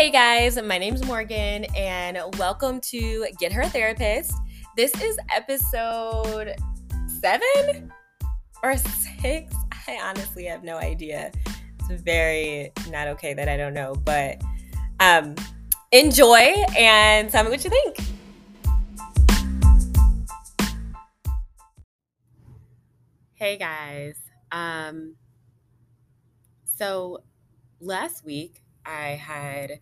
Hey guys, my name's Morgan, and welcome to Get Her Therapist. This is episode seven or six. I honestly have no idea. It's very not okay that I don't know, but um, enjoy and tell me what you think. Hey guys. Um, so last week I had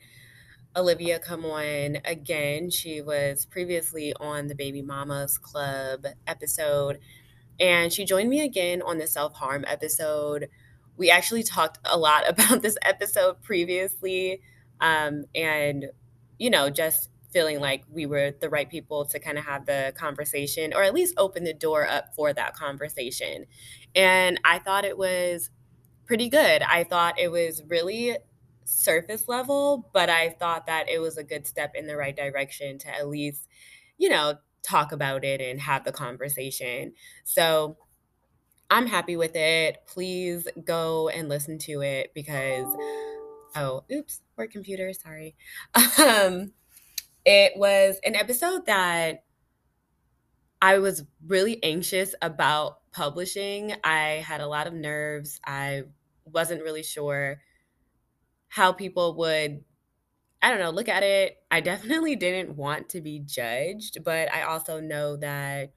Olivia come on again. She was previously on the Baby Mamas Club episode, and she joined me again on the self harm episode. We actually talked a lot about this episode previously, um, and you know, just feeling like we were the right people to kind of have the conversation or at least open the door up for that conversation. And I thought it was pretty good. I thought it was really surface level, but I thought that it was a good step in the right direction to at least, you know, talk about it and have the conversation. So I'm happy with it. Please go and listen to it because oh, oops, work computer, sorry. Um it was an episode that I was really anxious about publishing. I had a lot of nerves. I wasn't really sure how people would I don't know, look at it. I definitely didn't want to be judged, but I also know that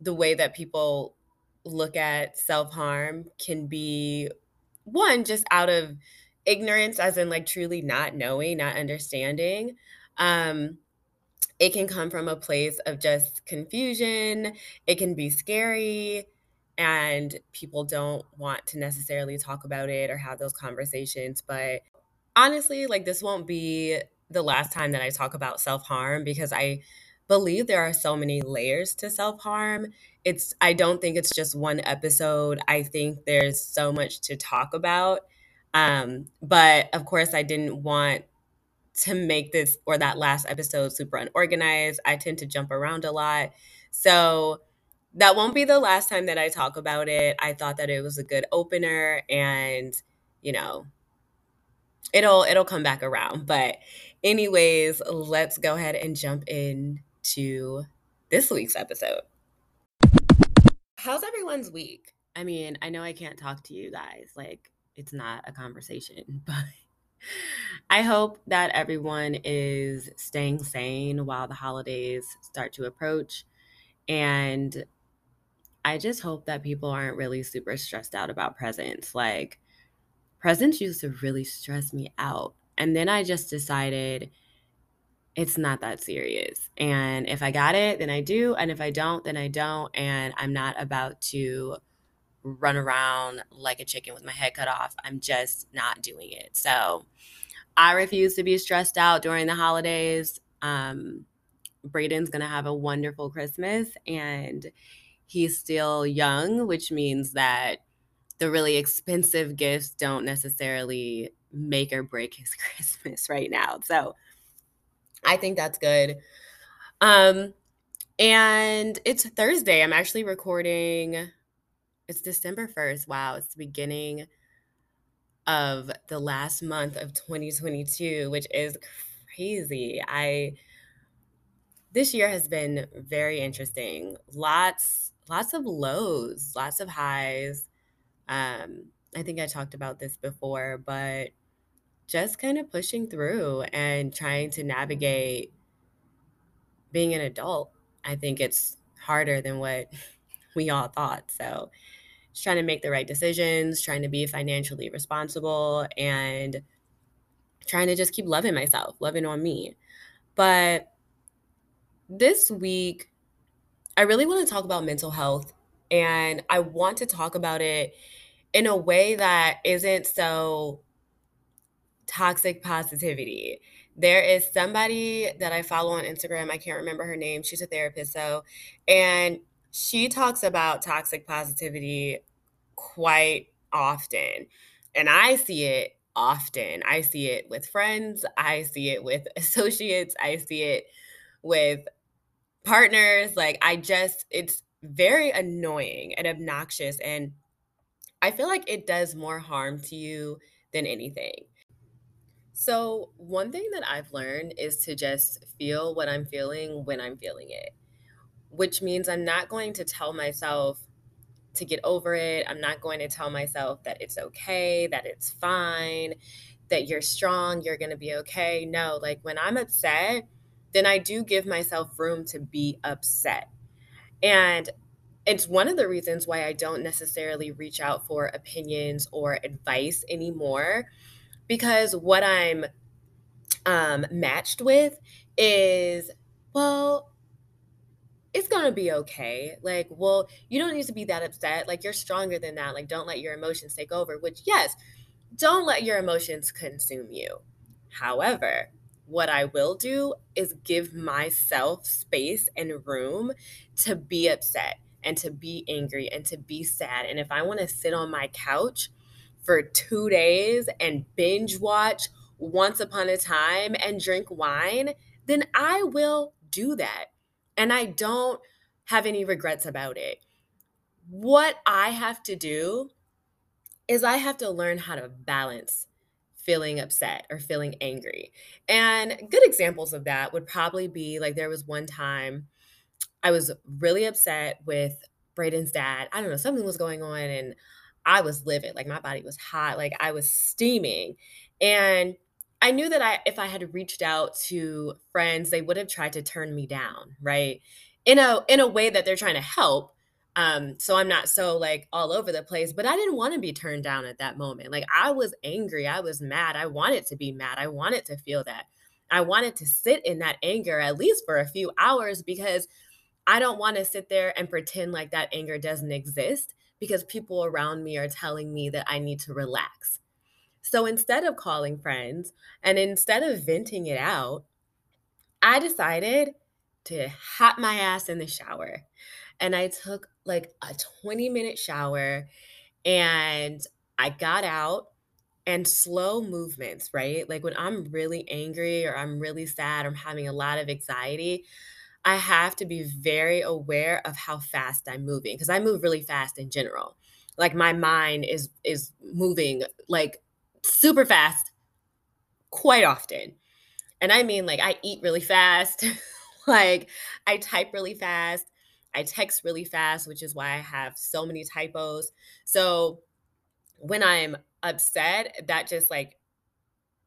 the way that people look at self-harm can be one just out of ignorance as in like truly not knowing, not understanding. Um it can come from a place of just confusion. It can be scary and people don't want to necessarily talk about it or have those conversations. But honestly, like this won't be the last time that I talk about self harm because I believe there are so many layers to self harm. It's, I don't think it's just one episode. I think there's so much to talk about. Um, but of course, I didn't want to make this or that last episode super unorganized. I tend to jump around a lot. So, that won't be the last time that I talk about it. I thought that it was a good opener and, you know, it'll it'll come back around. But anyways, let's go ahead and jump in to this week's episode. How's everyone's week? I mean, I know I can't talk to you guys. Like it's not a conversation, but I hope that everyone is staying sane while the holidays start to approach. And I just hope that people aren't really super stressed out about presents. Like, presents used to really stress me out. And then I just decided it's not that serious. And if I got it, then I do. And if I don't, then I don't. And I'm not about to run around like a chicken with my head cut off. I'm just not doing it. So I refuse to be stressed out during the holidays. Um, Braden's going to have a wonderful Christmas. And he's still young, which means that the really expensive gifts don't necessarily make or break his Christmas right now. So I think that's good. Um and it's Thursday. I'm actually recording it's December 1st. Wow, it's the beginning of the last month of 2022, which is crazy. I this year has been very interesting. Lots lots of lows, lots of highs. Um, I think I talked about this before, but just kind of pushing through and trying to navigate being an adult. I think it's harder than what we all thought. So, just trying to make the right decisions, trying to be financially responsible, and trying to just keep loving myself, loving on me. But this week, I really want to talk about mental health and I want to talk about it in a way that isn't so toxic positivity. There is somebody that I follow on Instagram. I can't remember her name. She's a therapist, so and she talks about toxic positivity quite often. And I see it often. I see it with friends, I see it with associates, I see it with partners. Like, I just, it's very annoying and obnoxious. And I feel like it does more harm to you than anything. So, one thing that I've learned is to just feel what I'm feeling when I'm feeling it, which means I'm not going to tell myself to get over it. I'm not going to tell myself that it's okay, that it's fine, that you're strong, you're going to be okay. No, like when I'm upset, then I do give myself room to be upset. And it's one of the reasons why I don't necessarily reach out for opinions or advice anymore because what I'm um, matched with is, well, it's gonna be okay. Like, well, you don't need to be that upset. Like, you're stronger than that. Like, don't let your emotions take over, which, yes, don't let your emotions consume you. However, what I will do is give myself space and room to be upset and to be angry and to be sad. And if I want to sit on my couch for two days and binge watch Once Upon a Time and drink wine, then I will do that. And I don't have any regrets about it. What I have to do is I have to learn how to balance feeling upset or feeling angry. And good examples of that would probably be like there was one time I was really upset with Braden's dad. I don't know, something was going on and I was livid. Like my body was hot, like I was steaming. And I knew that I if I had reached out to friends, they would have tried to turn me down, right? In a in a way that they're trying to help. Um, so I'm not so like all over the place, but I didn't want to be turned down at that moment. Like I was angry, I was mad. I wanted to be mad. I wanted to feel that. I wanted to sit in that anger at least for a few hours because I don't want to sit there and pretend like that anger doesn't exist because people around me are telling me that I need to relax. So instead of calling friends and instead of venting it out, I decided to hop my ass in the shower. And I took like a 20 minute shower and I got out and slow movements, right? Like when I'm really angry or I'm really sad or I'm having a lot of anxiety, I have to be very aware of how fast I'm moving because I move really fast in general. Like my mind is is moving like super fast quite often. And I mean like I eat really fast, like I type really fast, I text really fast, which is why I have so many typos. So when I'm upset, that just like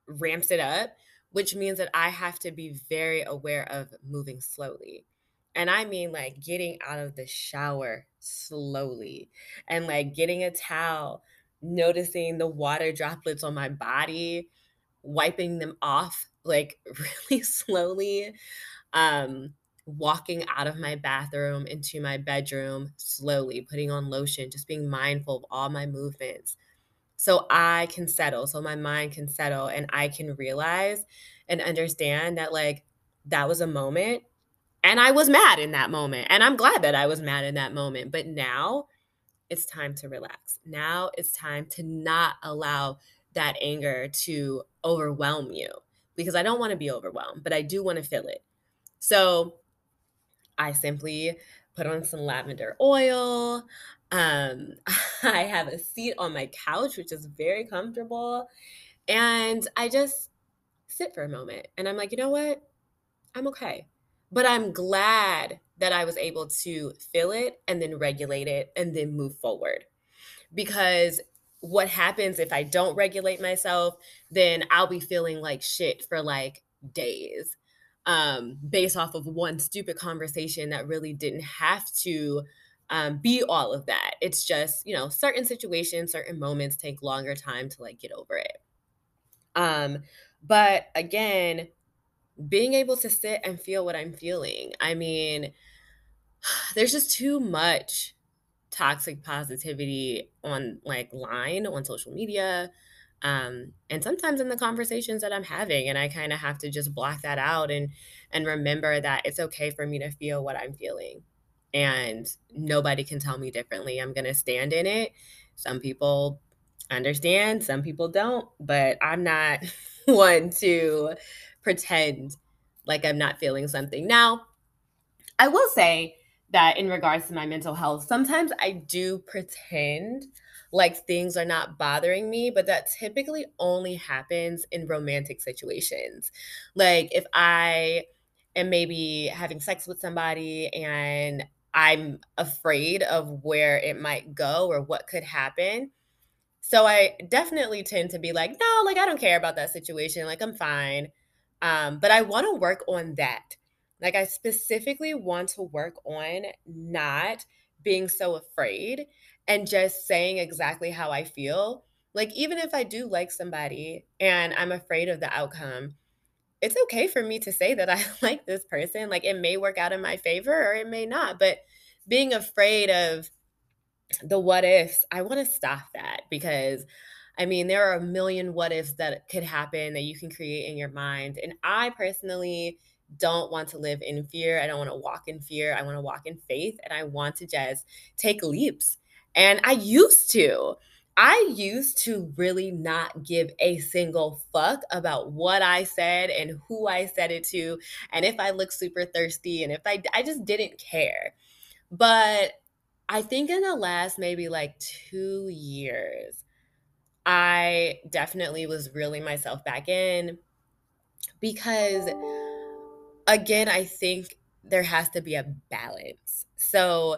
ramps it up, which means that I have to be very aware of moving slowly. And I mean like getting out of the shower slowly and like getting a towel, noticing the water droplets on my body, wiping them off like really slowly. Um walking out of my bathroom into my bedroom slowly, putting on lotion, just being mindful of all my movements so I can settle, so my mind can settle and I can realize and understand that like that was a moment and I was mad in that moment and I'm glad that I was mad in that moment, but now it's time to relax. Now it's time to not allow that anger to overwhelm you because I don't want to be overwhelmed, but I do want to feel it. So I simply put on some lavender oil. Um, I have a seat on my couch, which is very comfortable. And I just sit for a moment and I'm like, you know what? I'm okay. But I'm glad that I was able to feel it and then regulate it and then move forward. Because what happens if I don't regulate myself, then I'll be feeling like shit for like days um, based off of one stupid conversation that really didn't have to um, be all of that. It's just, you know, certain situations, certain moments take longer time to like get over it. Um, but again, being able to sit and feel what I'm feeling. I mean, there's just too much toxic positivity on like line on social media um, and sometimes in the conversations that i'm having and i kind of have to just block that out and and remember that it's okay for me to feel what i'm feeling and nobody can tell me differently. I'm going to stand in it. Some people understand some people don't but i'm not one to pretend like i'm not feeling something. Now i will say that in regards to my mental health, sometimes I do pretend like things are not bothering me, but that typically only happens in romantic situations. Like if I am maybe having sex with somebody and I'm afraid of where it might go or what could happen. So I definitely tend to be like, no, like I don't care about that situation. Like I'm fine. Um, but I want to work on that. Like I specifically want to work on not being so afraid and just saying exactly how I feel. Like even if I do like somebody and I'm afraid of the outcome, it's okay for me to say that I like this person. Like it may work out in my favor or it may not, but being afraid of the what ifs, I want to stop that because I mean, there are a million what ifs that could happen that you can create in your mind. And I personally don't want to live in fear. I don't want to walk in fear. I want to walk in faith and I want to just take leaps. And I used to. I used to really not give a single fuck about what I said and who I said it to and if I looked super thirsty and if I I just didn't care. But I think in the last maybe like 2 years I definitely was reeling myself back in because again, I think there has to be a balance. So,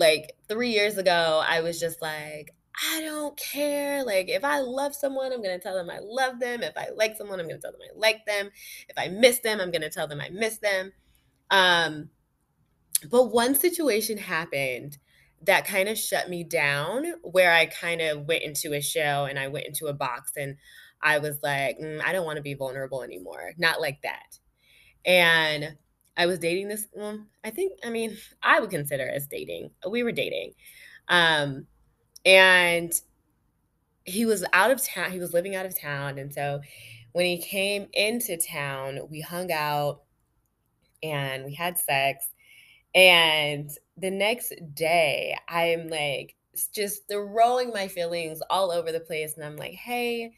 like 3 years ago, I was just like, I don't care. Like, if I love someone, I'm going to tell them I love them. If I like someone, I'm going to tell them I like them. If I miss them, I'm going to tell them I miss them. Um, but one situation happened that kind of shut me down where I kind of went into a shell and I went into a box and I was like, mm, I don't want to be vulnerable anymore. Not like that. And I was dating this, well, I think, I mean, I would consider as dating. We were dating. Um, and he was out of town, he was living out of town. And so when he came into town, we hung out and we had sex. And the next day, I'm like just throwing my feelings all over the place. And I'm like, hey,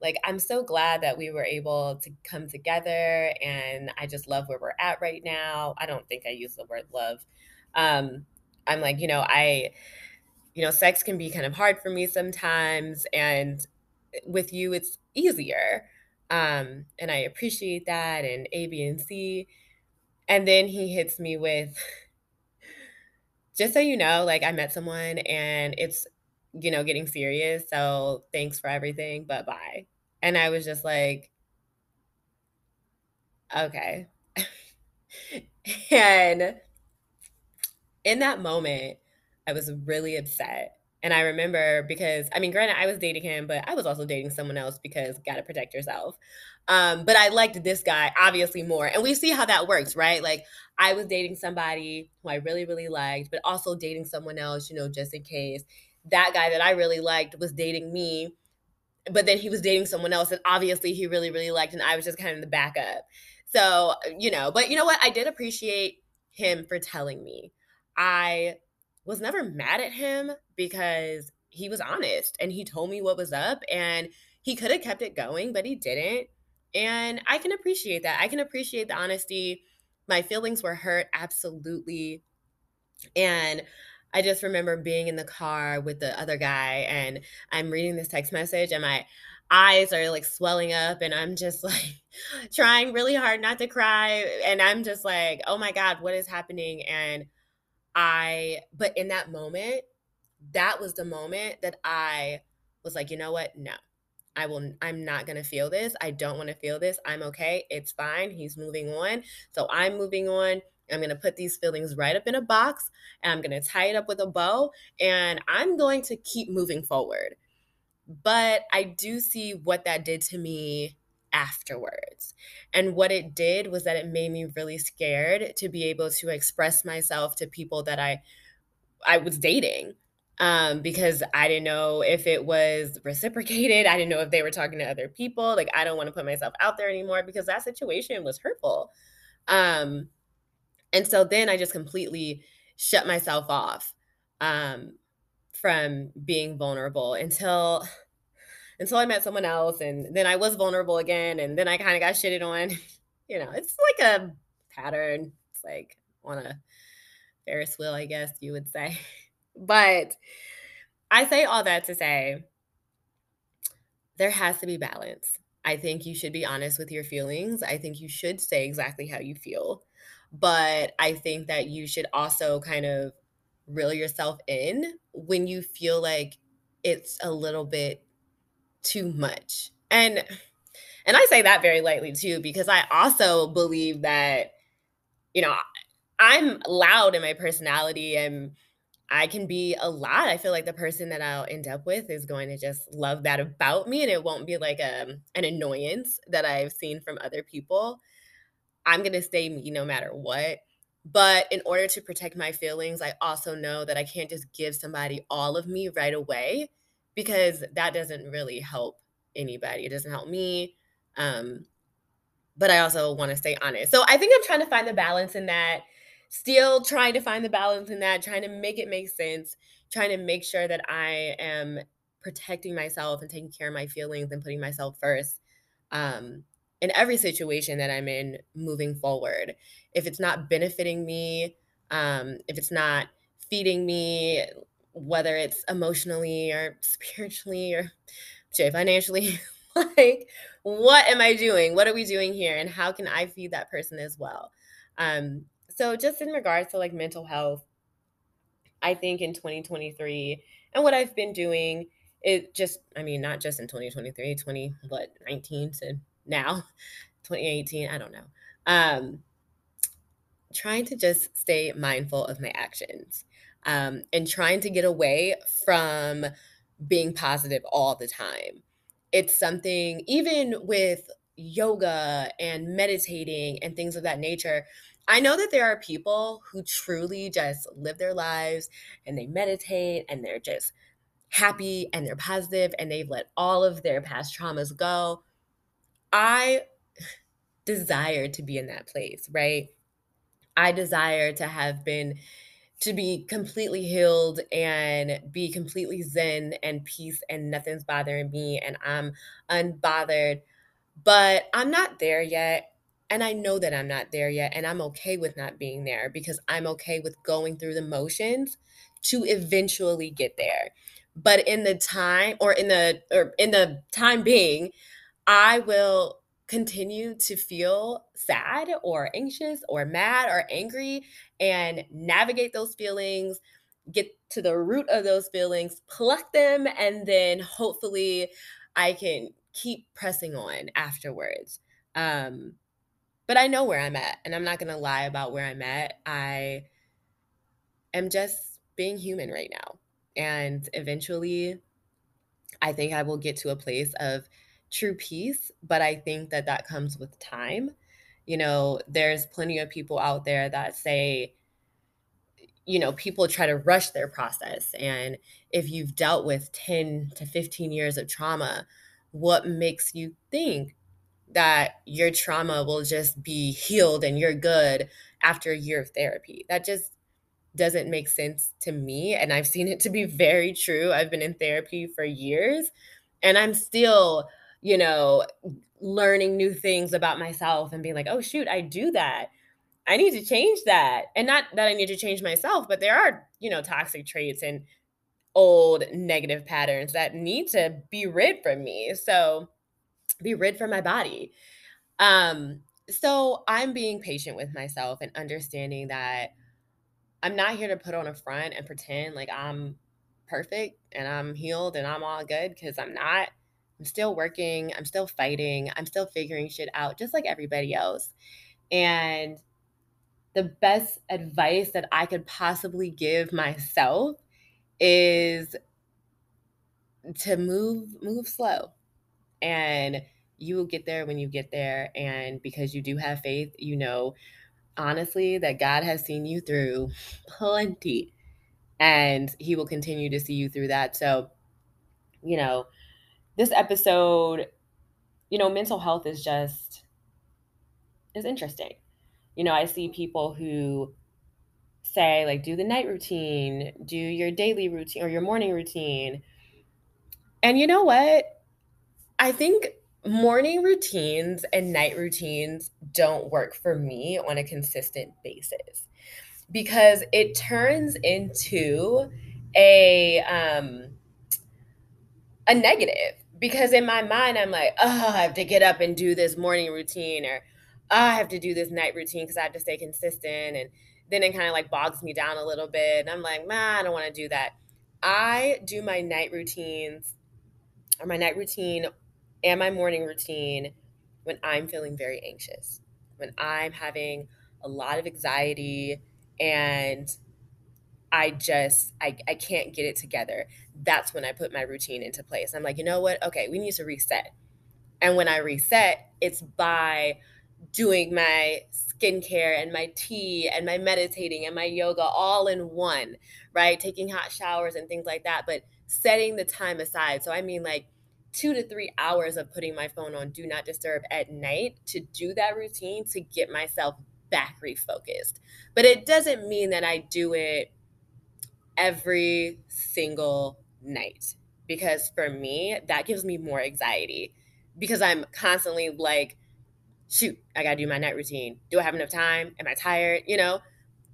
like, I'm so glad that we were able to come together. And I just love where we're at right now. I don't think I use the word love. Um, I'm like, you know, I, you know, sex can be kind of hard for me sometimes. And with you, it's easier. Um, and I appreciate that. And A, B, and C. And then he hits me with, just so you know, like I met someone and it's, you know, getting serious. So thanks for everything, but bye. And I was just like, okay. and in that moment, I was really upset. And I remember because, I mean, granted, I was dating him, but I was also dating someone else because gotta protect yourself. Um, but I liked this guy obviously more. And we see how that works, right? Like I was dating somebody who I really, really liked, but also dating someone else, you know, just in case. That guy that I really liked was dating me, but then he was dating someone else and obviously he really, really liked, and I was just kind of the backup. So, you know, but you know what? I did appreciate him for telling me. I was never mad at him because he was honest and he told me what was up and he could have kept it going, but he didn't. And I can appreciate that. I can appreciate the honesty. My feelings were hurt, absolutely. And I just remember being in the car with the other guy and I'm reading this text message and my eyes are like swelling up and I'm just like trying really hard not to cry and I'm just like, "Oh my god, what is happening?" And I but in that moment, that was the moment that I was like, "You know what? No. I will I'm not going to feel this. I don't want to feel this. I'm okay. It's fine. He's moving on. So I'm moving on. I'm going to put these feelings right up in a box and I'm going to tie it up with a bow and I'm going to keep moving forward. But I do see what that did to me afterwards. And what it did was that it made me really scared to be able to express myself to people that I I was dating um, because I didn't know if it was reciprocated. I didn't know if they were talking to other people. Like, I don't want to put myself out there anymore because that situation was hurtful. Um, and so then I just completely shut myself off um, from being vulnerable until until I met someone else, and then I was vulnerable again, and then I kind of got shitted on. you know, it's like a pattern. It's like on a Ferris wheel, I guess you would say. but I say all that to say there has to be balance. I think you should be honest with your feelings. I think you should say exactly how you feel. But I think that you should also kind of reel yourself in when you feel like it's a little bit too much. And and I say that very lightly too because I also believe that you know, I'm loud in my personality and I can be a lot. I feel like the person that I'll end up with is going to just love that about me and it won't be like a, um, an annoyance that I've seen from other people. I'm going to stay me no matter what. But in order to protect my feelings, I also know that I can't just give somebody all of me right away because that doesn't really help anybody. It doesn't help me. Um, but I also want to stay honest. So I think I'm trying to find the balance in that still trying to find the balance in that, trying to make it make sense, trying to make sure that I am protecting myself and taking care of my feelings and putting myself first um, in every situation that I'm in moving forward. If it's not benefiting me, um, if it's not feeding me, whether it's emotionally or spiritually or say financially, like what am I doing? What are we doing here? And how can I feed that person as well? Um, so just in regards to like mental health, I think in 2023 and what I've been doing, it just, I mean, not just in 2023, 20, what, 19 to now, 2018, I don't know. Um, trying to just stay mindful of my actions um, and trying to get away from being positive all the time. It's something, even with yoga and meditating and things of that nature, I know that there are people who truly just live their lives and they meditate and they're just happy and they're positive and they've let all of their past traumas go. I desire to be in that place, right? I desire to have been to be completely healed and be completely zen and peace and nothing's bothering me and I'm unbothered. But I'm not there yet. And I know that I'm not there yet, and I'm okay with not being there because I'm okay with going through the motions to eventually get there. But in the time or in the or in the time being, I will continue to feel sad or anxious or mad or angry and navigate those feelings, get to the root of those feelings, pluck them, and then hopefully I can keep pressing on afterwards. Um, but I know where I'm at, and I'm not to lie about where I'm at. I am just being human right now. And eventually, I think I will get to a place of true peace, but I think that that comes with time. You know, there's plenty of people out there that say, you know, people try to rush their process. And if you've dealt with 10 to 15 years of trauma, what makes you think that your trauma will just be healed and you're good after a year of therapy. That just doesn't make sense to me. And I've seen it to be very true. I've been in therapy for years and I'm still, you know, learning new things about myself and being like, oh, shoot, I do that. I need to change that. And not that I need to change myself, but there are, you know, toxic traits and old negative patterns that need to be rid from me. So, be rid from my body. Um, so I'm being patient with myself and understanding that I'm not here to put on a front and pretend like I'm perfect and I'm healed and I'm all good because I'm not. I'm still working, I'm still fighting, I'm still figuring shit out just like everybody else. And the best advice that I could possibly give myself is to move move slow and you will get there when you get there and because you do have faith you know honestly that god has seen you through plenty and he will continue to see you through that so you know this episode you know mental health is just is interesting. You know i see people who say like do the night routine do your daily routine or your morning routine. And you know what? I think morning routines and night routines don't work for me on a consistent basis. because it turns into a um a negative because in my mind I'm like, oh, I have to get up and do this morning routine or oh, I have to do this night routine because I have to stay consistent and then it kind of like bogs me down a little bit and I'm like, man, I don't want to do that. I do my night routines or my night routine and my morning routine when I'm feeling very anxious, when I'm having a lot of anxiety and I just I, I can't get it together. That's when I put my routine into place. I'm like, you know what? Okay, we need to reset. And when I reset, it's by doing my skincare and my tea and my meditating and my yoga all in one, right? Taking hot showers and things like that, but setting the time aside. So I mean like two to three hours of putting my phone on do not disturb at night to do that routine to get myself back refocused. But it doesn't mean that I do it every single night because for me, that gives me more anxiety because I'm constantly like, shoot, I gotta do my night routine. Do I have enough time? Am I tired? You know,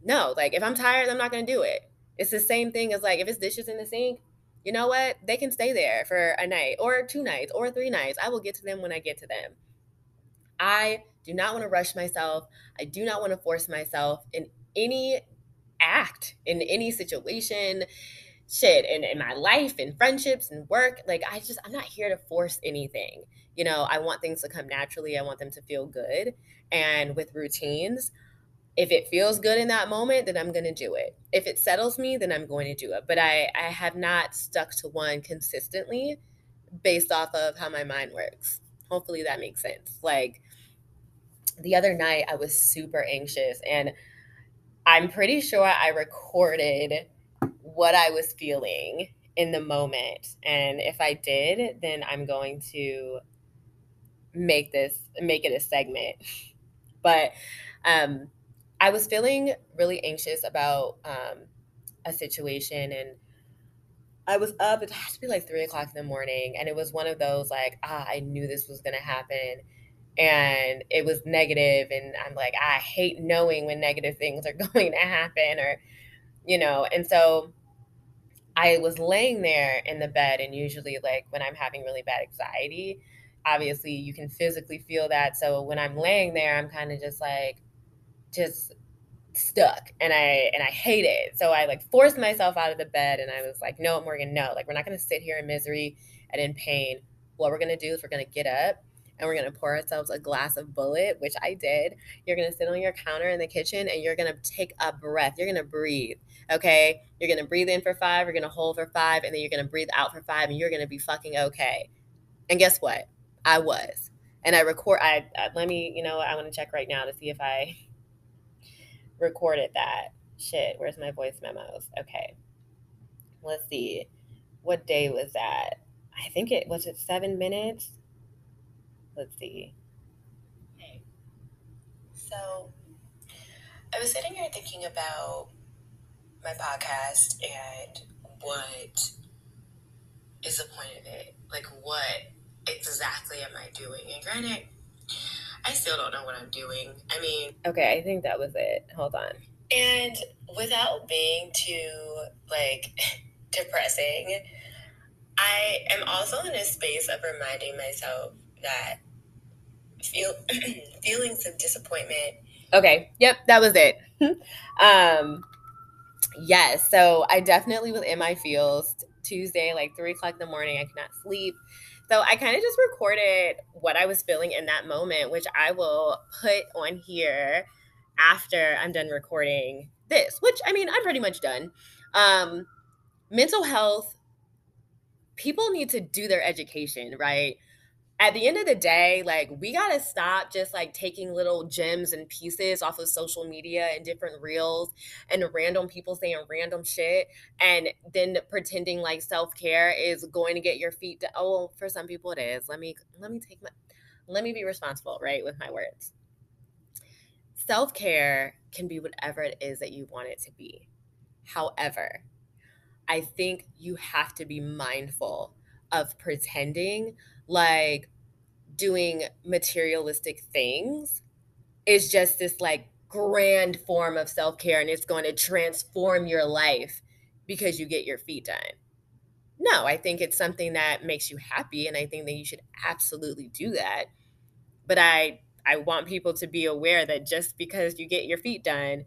no, like if I'm tired, I'm not gonna do it. It's the same thing as like if it's dishes in the sink, you know what? They can stay there for a night or two nights or three nights. I will get to them when I get to them. I do not want to rush myself. I do not want to force myself in any act, in any situation, shit, in, in my life, and friendships, and work. Like, I just, I'm not here to force anything. You know, I want things to come naturally. I want them to feel good. And with routines, if it feels good in that moment, then I'm going to do it. If it settles me, then I'm going to do it. But I, I have not stuck to one consistently based off of how my mind works. Hopefully that makes sense. Like the other night, I was super anxious and I'm pretty sure I recorded what I was feeling in the moment. And if I did, then I'm going to make this make it a segment. But um I was feeling really anxious about um a situation and I was up, it had to be like three o'clock in the morning, and it was one of those like, ah, I knew this was gonna happen and it was negative and i'm like i hate knowing when negative things are going to happen or you know and so i was laying there in the bed and usually like when i'm having really bad anxiety obviously you can physically feel that so when i'm laying there i'm kind of just like just stuck and i and i hate it so i like forced myself out of the bed and i was like no morgan no like we're not going to sit here in misery and in pain. What we're going to do is we're going to get up and we're gonna pour ourselves a glass of Bulleit, which I did. You're gonna sit on your counter in the kitchen and you're gonna take a breath. You're gonna breathe. Okay. You're gonna breathe in for five, you're gonna hold for five, and then you're gonna breathe out for five, and you're gonna be fucking okay. And guess what? I was. And I record, I, I let me, you know, I want to check right now to see if I recorded that. Shit, where's my voice memos? Okay. Let's see. What day was that? I think it was it seven minutes let's see. Hey. So I was sitting here thinking about my podcast and what is the point of it? Like, what exactly am I doing? And granted, I still don't know what I'm doing. I mean, okay, I think that was it. Hold on. And without being too, like, depressing, I am also in a space of reminding myself that feel feelings of disappointment. Okay. Yep, that was it. um yes, so I definitely was in my feels Tuesday, like three o'clock in the morning. I could not sleep. So I kind of just recorded what I was feeling in that moment, which I will put on here after I'm done recording this, which I mean, I'm pretty much done. Um, mental health, people need to do their education, right? At the end of the day, like we gotta stop just like taking little gems and pieces off of social media and different reels and random people saying random shit and then pretending like self-care is going to get your feet to oh for some people it is. Let me let me take my let me be responsible, right, with my words. Self-care can be whatever it is that you want it to be. However, I think you have to be mindful of pretending like doing materialistic things is just this like grand form of self care and it's going to transform your life because you get your feet done. No, I think it's something that makes you happy and I think that you should absolutely do that. But I I want people to be aware that just because you get your feet done,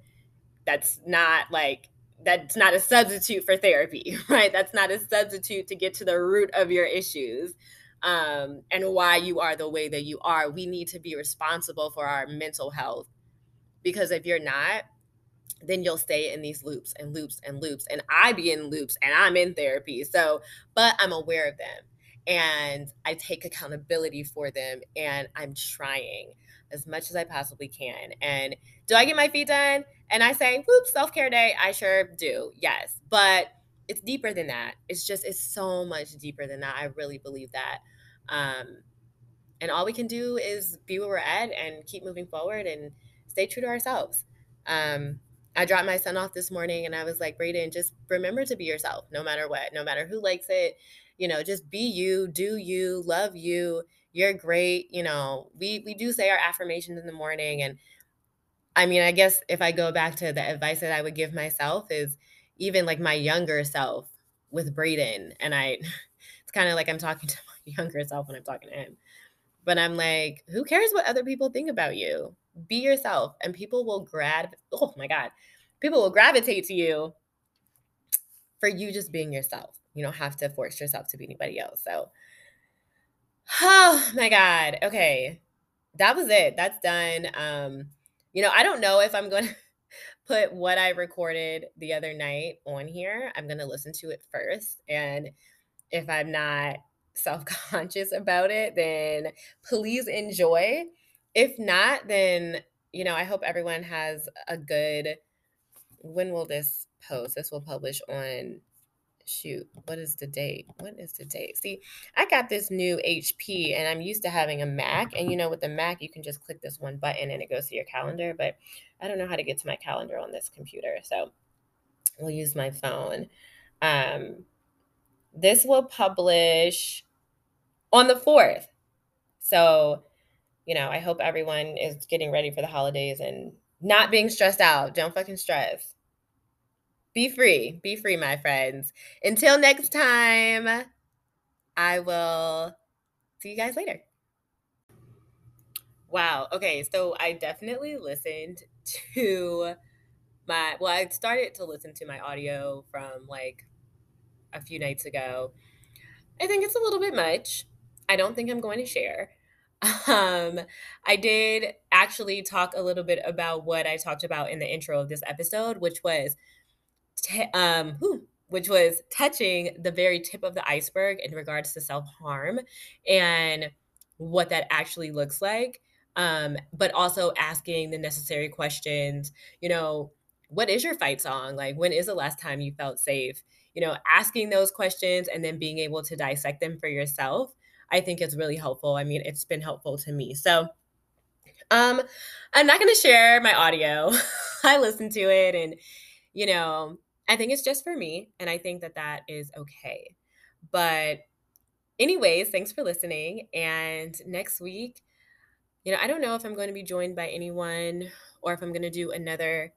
that's not like that's not a substitute for therapy, right? That's not a substitute to get to the root of your issues um, and why you are the way that you are. We need to be responsible for our mental health because if you're not, then you'll stay in these loops and loops and loops. And I be in loops and I'm in therapy. So, but I'm aware of them and I take accountability for them and I'm trying as much as I possibly can. And do I get my feet done? And I say, whoop, self care day. I sure do. Yes. But it's deeper than that. It's just, it's so much deeper than that. I really believe that. Um, and all we can do is be where we're at and keep moving forward and stay true to ourselves. Um, I dropped my son off this morning and I was like, Braden, just remember to be yourself no matter what, no matter who likes it. You know, just be you, do you, love you. You're great. You know, we we do say our affirmations in the morning. And I mean, I guess if I go back to the advice that I would give myself is even like my younger self with Braden. And I it's kind of like I'm talking to younger self when I'm talking to him. But I'm like, who cares what other people think about you? Be yourself, and people will grab. Oh my God, people will gravitate to you for you just being yourself. You don't have to force yourself to be anybody else. So, oh my God. Okay, that was it. That's done. Um, you know, I don't know if I'm going to put what I recorded the other night on here. I'm going to listen to it first. And if I'm not self conscious about it, then please enjoy. If not, then, you know, I hope everyone has a good. When will this post? This will publish on. Shoot, what is the date? What is the date? See, I got this new HP and I'm used to having a Mac. And you know, with the Mac, you can just click this one button and it goes to your calendar. But I don't know how to get to my calendar on this computer. So we'll use my phone. Um, this will publish on the 4th. So, you know, I hope everyone is getting ready for the holidays and not being stressed out. Don't fucking stress. Be free. Be free, my friends. Until next time, I will see you guys later. Wow. Okay. So I definitely listened to my, well, I started to listen to my audio from like a few nights ago. I think it's a little bit much. I don't think I'm going to share. Um, I did actually talk a little bit about what I talked about in the intro of this episode, which was, t- um, whew, which was touching the very tip of the iceberg in regards to self harm and what that actually looks like. Um, but also asking the necessary questions. You know, what is your fight song? Like, when is the last time you felt safe? You know, asking those questions and then being able to dissect them for yourself I think is really helpful. I mean, it's been helpful to me. So, um, I'm not going to share my audio. I listened to it and, you know, I think it's just for me. And I think that that is okay. But, anyways, thanks for listening. And next week, you know, I don't know if I'm going to be joined by anyone or if I'm going to do another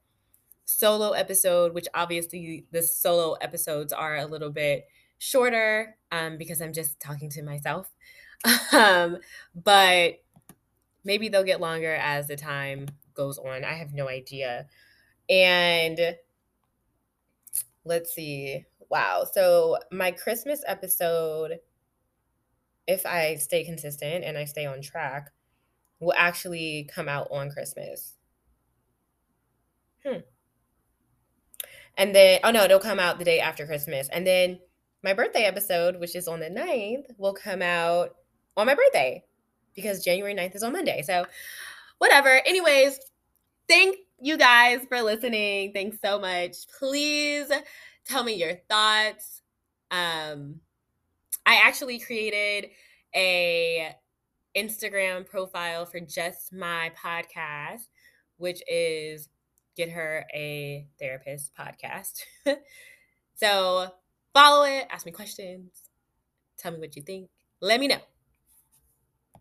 solo episode, which obviously the solo episodes are a little bit shorter um, because I'm just talking to myself. um, but maybe they'll get longer as the time goes on. I have no idea. And let's see. Wow. So my Christmas episode, if I stay consistent and I stay on track, will actually come out on Christmas. Hmm. And then, oh no, it'll come out the day after Christmas. And then my birthday episode, which is on the 9th, will come out on my birthday because January 9th is on Monday. So, whatever. Anyways, thank you guys for listening. Thanks so much. Please tell me your thoughts. Um, I actually created a Instagram profile for just my podcast, which is Get Her a Therapist podcast. so follow it, ask me questions, tell me what you think. Let me know.